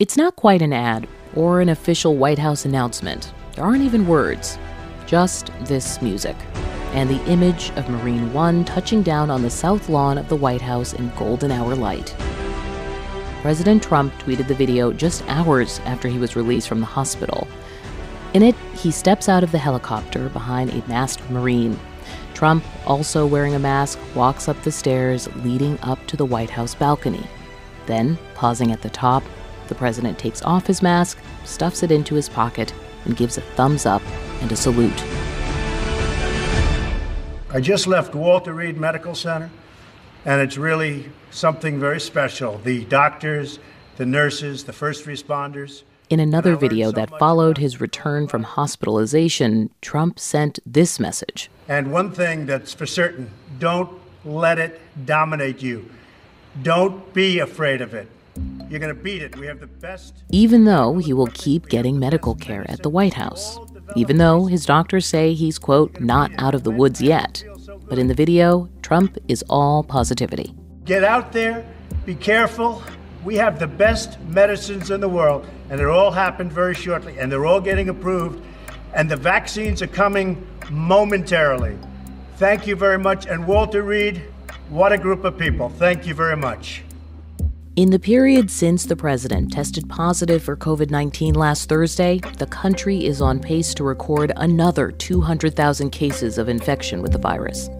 It's not quite an ad or an official White House announcement. There aren't even words, just this music and the image of Marine One touching down on the south lawn of the White House in golden hour light. President Trump tweeted the video just hours after he was released from the hospital. In it, he steps out of the helicopter behind a masked Marine. Trump, also wearing a mask, walks up the stairs leading up to the White House balcony. Then, pausing at the top, the president takes off his mask, stuffs it into his pocket, and gives a thumbs up and a salute. I just left Walter Reed Medical Center, and it's really something very special. The doctors, the nurses, the first responders. In another video that followed his return from hospitalization, Trump sent this message. And one thing that's for certain don't let it dominate you. Don't be afraid of it. You're going to beat it. We have the best. Even though he will keep getting medical care at the White House even though his doctors say he's, quote, not out of the woods yet. But in the video, Trump is all positivity. Get out there, be careful. We have the best medicines in the world, and it all happened very shortly, and they're all getting approved, and the vaccines are coming momentarily. Thank you very much. And Walter Reed, what a group of people. Thank you very much. In the period since the president tested positive for COVID 19 last Thursday, the country is on pace to record another 200,000 cases of infection with the virus.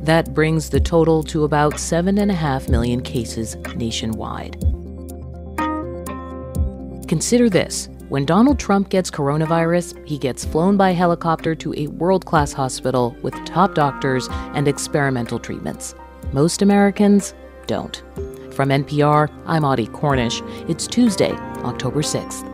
That brings the total to about 7.5 million cases nationwide. Consider this when Donald Trump gets coronavirus, he gets flown by helicopter to a world class hospital with top doctors and experimental treatments. Most Americans don't. From NPR, I'm Audie Cornish. It's Tuesday, October 6th.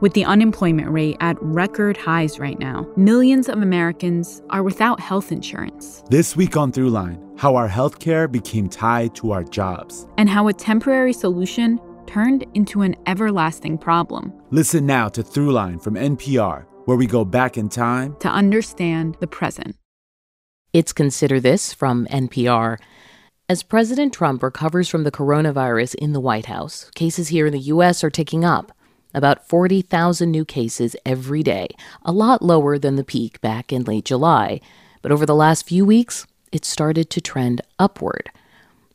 With the unemployment rate at record highs right now, millions of Americans are without health insurance. This week on Throughline, how our healthcare became tied to our jobs, and how a temporary solution turned into an everlasting problem. Listen now to Throughline from NPR where we go back in time to understand the present. It's Consider This from NPR. As President Trump recovers from the coronavirus in the White House, cases here in the U.S. are ticking up. About 40,000 new cases every day, a lot lower than the peak back in late July. But over the last few weeks, it started to trend upward.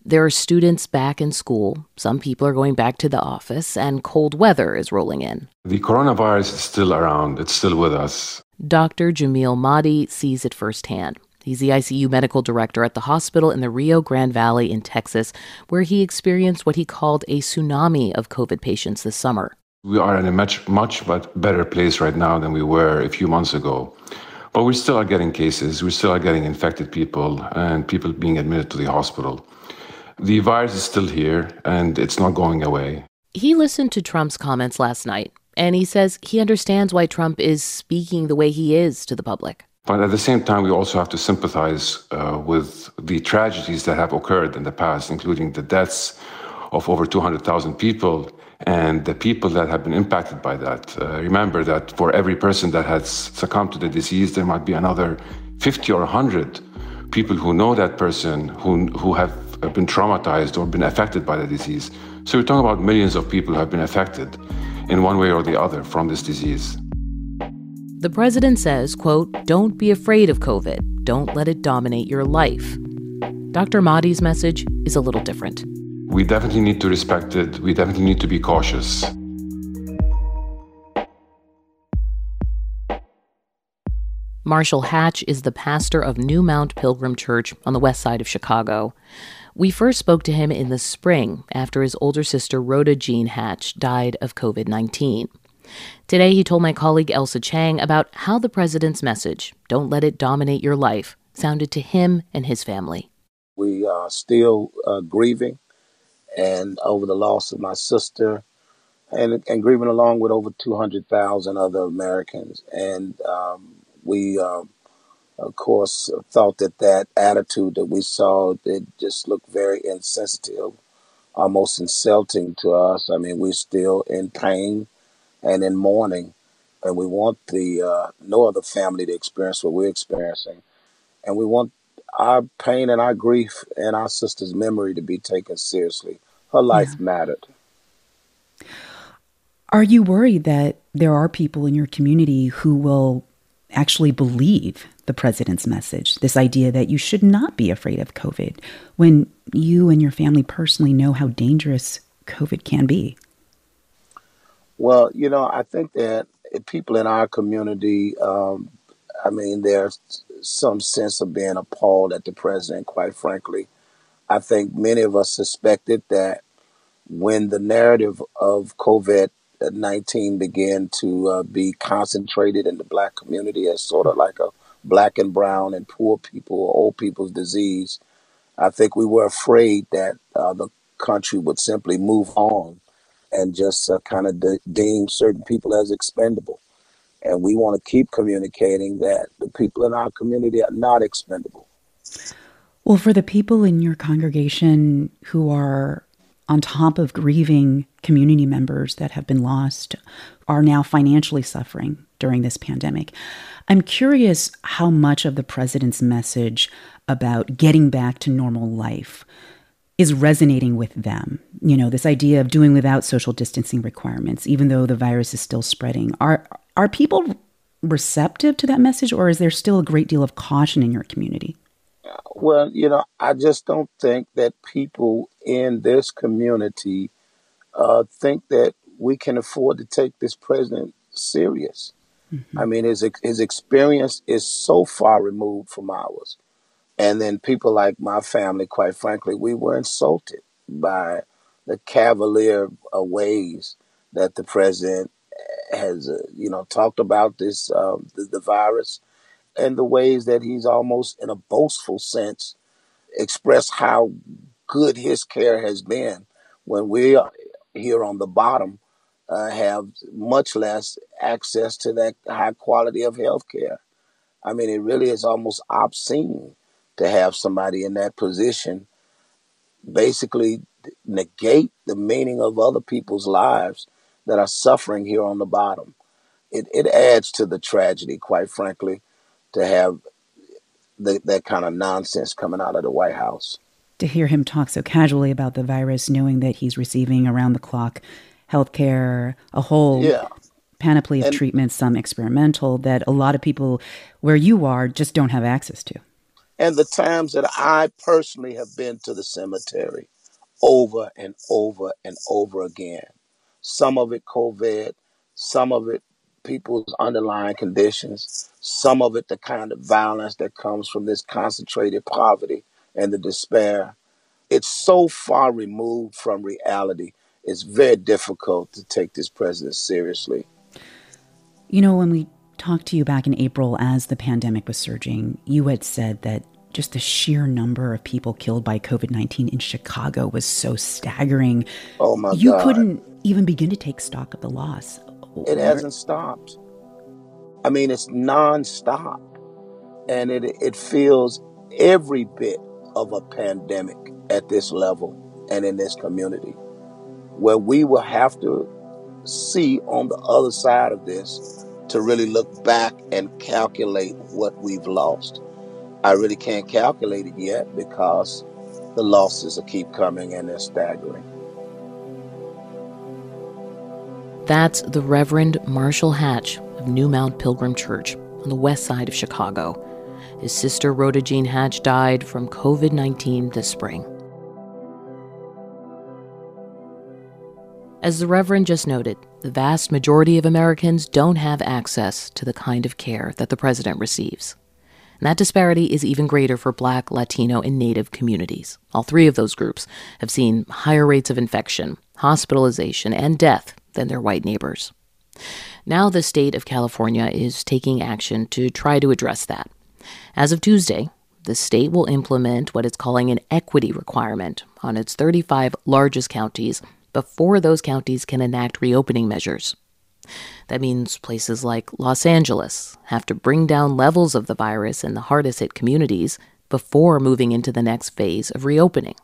There are students back in school, some people are going back to the office, and cold weather is rolling in. The coronavirus is still around, it's still with us. Dr. Jamil Mahdi sees it firsthand. He's the ICU medical director at the hospital in the Rio Grande Valley in Texas, where he experienced what he called a tsunami of COVID patients this summer. We are in a much, much better place right now than we were a few months ago. But we still are getting cases, we still are getting infected people, and people being admitted to the hospital. The virus is still here and it's not going away. He listened to Trump's comments last night, and he says he understands why Trump is speaking the way he is to the public. But at the same time, we also have to sympathize uh, with the tragedies that have occurred in the past, including the deaths of over 200,000 people and the people that have been impacted by that. Uh, remember that for every person that has succumbed to the disease, there might be another 50 or 100 people who know that person, who, who have have been traumatized or been affected by the disease. So we're talking about millions of people who have been affected in one way or the other from this disease. The president says, quote, don't be afraid of COVID. Don't let it dominate your life. Dr. Mahdi's message is a little different. We definitely need to respect it. We definitely need to be cautious. Marshall Hatch is the pastor of New Mount Pilgrim Church on the west side of Chicago. We first spoke to him in the spring after his older sister Rhoda Jean Hatch died of COVID 19. Today, he told my colleague Ailsa Chang about how the president's message, don't let it dominate your life, sounded to him and his family. We are still uh, grieving and over the loss of my sister and, and grieving along with over 200,000 other Americans. And um, we um, of course, thought that that attitude that we saw, it just looked very insensitive, almost insulting to us. I mean, we're still in pain and in mourning, and we want the uh, no other family to experience what we're experiencing, and we want our pain and our grief and our sister's memory to be taken seriously. Her life yeah. mattered. Are you worried that there are people in your community who will actually believe the president's message, this idea that you should not be afraid of COVID, when you and your family personally know how dangerous COVID can be? Well, you know, I think that people in our community, um, I mean, there's some sense of being appalled at the president, quite frankly. I think many of us suspected that when the narrative of COVID 19 began to uh, be concentrated in the black community as sort of like a black and brown and poor people or old people's disease, I think we were afraid that uh, the country would simply move on and just uh, kind of de- deem certain people as expendable. And we want to keep communicating that the people in our community are not expendable. Well, for the people in your congregation who are on top of grieving community members that have been lost, are now financially suffering during this pandemic. I'm curious how much of the president's message about getting back to normal life is resonating with them. You know, this idea of doing without social distancing requirements, even though the virus is still spreading. Are are people receptive to that message, or is there still a great deal of caution in your community? Well, you know, I just don't think that people in this community uh, think that we can afford to take this president serious. Mm-hmm. I mean, his his experience is so far removed from ours, and then people like my family, quite frankly, we were insulted by the cavalier uh, ways that the president has, uh, you know, talked about this uh, the, the virus and the ways that he's almost in a boastful sense expressed how good his care has been when we here on the bottom uh, have much less access to that high quality of health care. I mean, it really is almost obscene to have somebody in that position basically negate the meaning of other people's lives that are suffering here on the bottom. It, it adds to the tragedy, quite frankly, to have the, that kind of nonsense coming out of the White House. To hear him talk so casually about the virus, knowing that he's receiving around the clock health care, a whole yeah. panoply of and, treatments, some experimental, that a lot of people where you are just don't have access to. And the times that I personally have been to the cemetery over and over and over again, some of it COVID, some of it people's underlying conditions, some of it the kind of violence that comes from this concentrated poverty and the despair. It's so far removed from reality. It's very difficult to take this president seriously. You know, when we talked to you back in April as the pandemic was surging, you had said that just the sheer number of people killed by COVID 19 in Chicago was so staggering. Oh my you God. couldn't even begin to take stock of the loss. It hasn't stopped. I mean, it's nonstop. And it, it feels every bit of a pandemic at this level and in this community, where we will have to see on the other side of this to really look back and calculate what we've lost. I really can't calculate it yet because the losses will keep coming and they're staggering. That's the Reverend Marshall Hatch of New Mount Pilgrim Church on the west side of Chicago. His sister Rhoda Jean Hatch died from COVID 19 this spring. As the Reverend just noted, the vast majority of Americans don't have access to the kind of care that the president receives. And that disparity is even greater for Black, Latino, and Native communities. All three of those groups have seen higher rates of infection, hospitalization, and death than their white neighbors. Now, the state of California is taking action to try to address that. As of Tuesday, the state will implement what it's calling an equity requirement on its 35 largest counties before those counties can enact reopening measures. That means places like Los Angeles have to bring down levels of the virus in the hardest hit communities before moving into the next phase of reopening.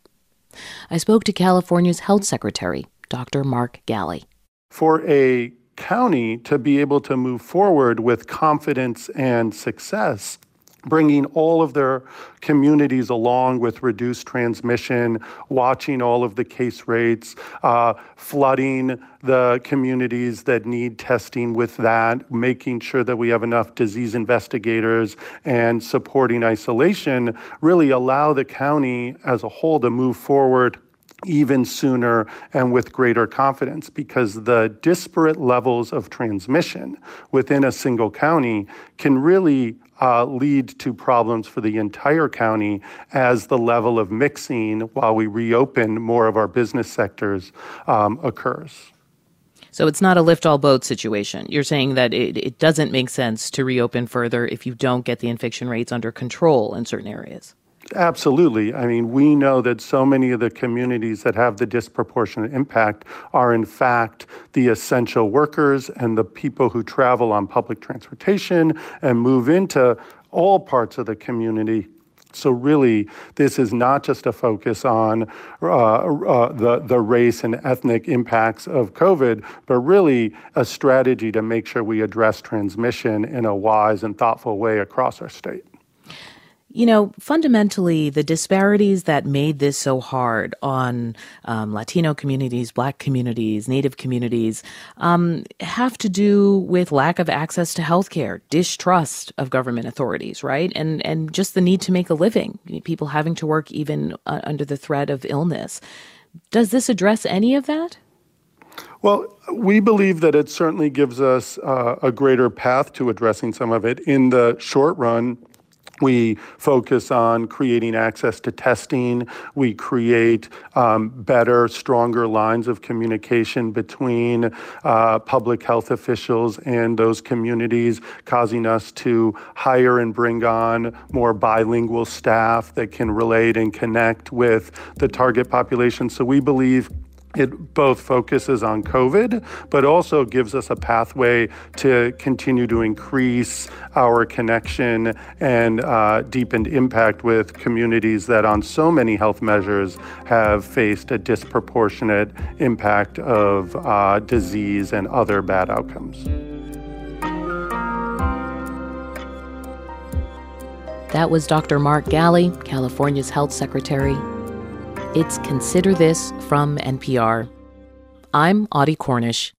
I spoke to California's health secretary, Dr. Mark Ghaly. For a county to be able to move forward with confidence and success, bringing all of their communities along with reduced transmission, watching all of the case rates, uh, flooding the communities that need testing with that, making sure that we have enough disease investigators and supporting isolation really allow the county as a whole to move forward even sooner and with greater confidence because the disparate levels of transmission within a single county can really uh, lead to problems for the entire county as the level of mixing while we reopen more of our business sectors um, occurs. So it's not a lift all boats situation. You're saying that it, it doesn't make sense to reopen further if you don't get the infection rates under control in certain areas. Absolutely. I mean, we know that so many of the communities that have the disproportionate impact are, in fact, the essential workers and the people who travel on public transportation and move into all parts of the community. So really, this is not just a focus on uh, uh, the the race and ethnic impacts of COVID, but really a strategy to make sure we address transmission in a wise and thoughtful way across our state. You know, fundamentally, the disparities that made this so hard on um, Latino communities, Black communities, Native communities um, have to do with lack of access to healthcare, distrust of government authorities, right, and and just the need to make a living. People having to work even uh, under the threat of illness. Does this address any of that? Well, we believe that it certainly gives us uh, a greater path to addressing some of it. In the short run, we focus on creating access to testing. We create um, better, stronger lines of communication between uh, public health officials and those communities, causing us to hire and bring on more bilingual staff that can relate and connect with the target population. So we believe it both focuses on COVID, but also gives us a pathway to continue to increase our connection and uh, deepened impact with communities that, on so many health measures, have faced a disproportionate impact of uh, disease and other bad outcomes. That was Dr. Mark Ghaly, California's health secretary. It's Consider This from NPR. I'm Audie Cornish.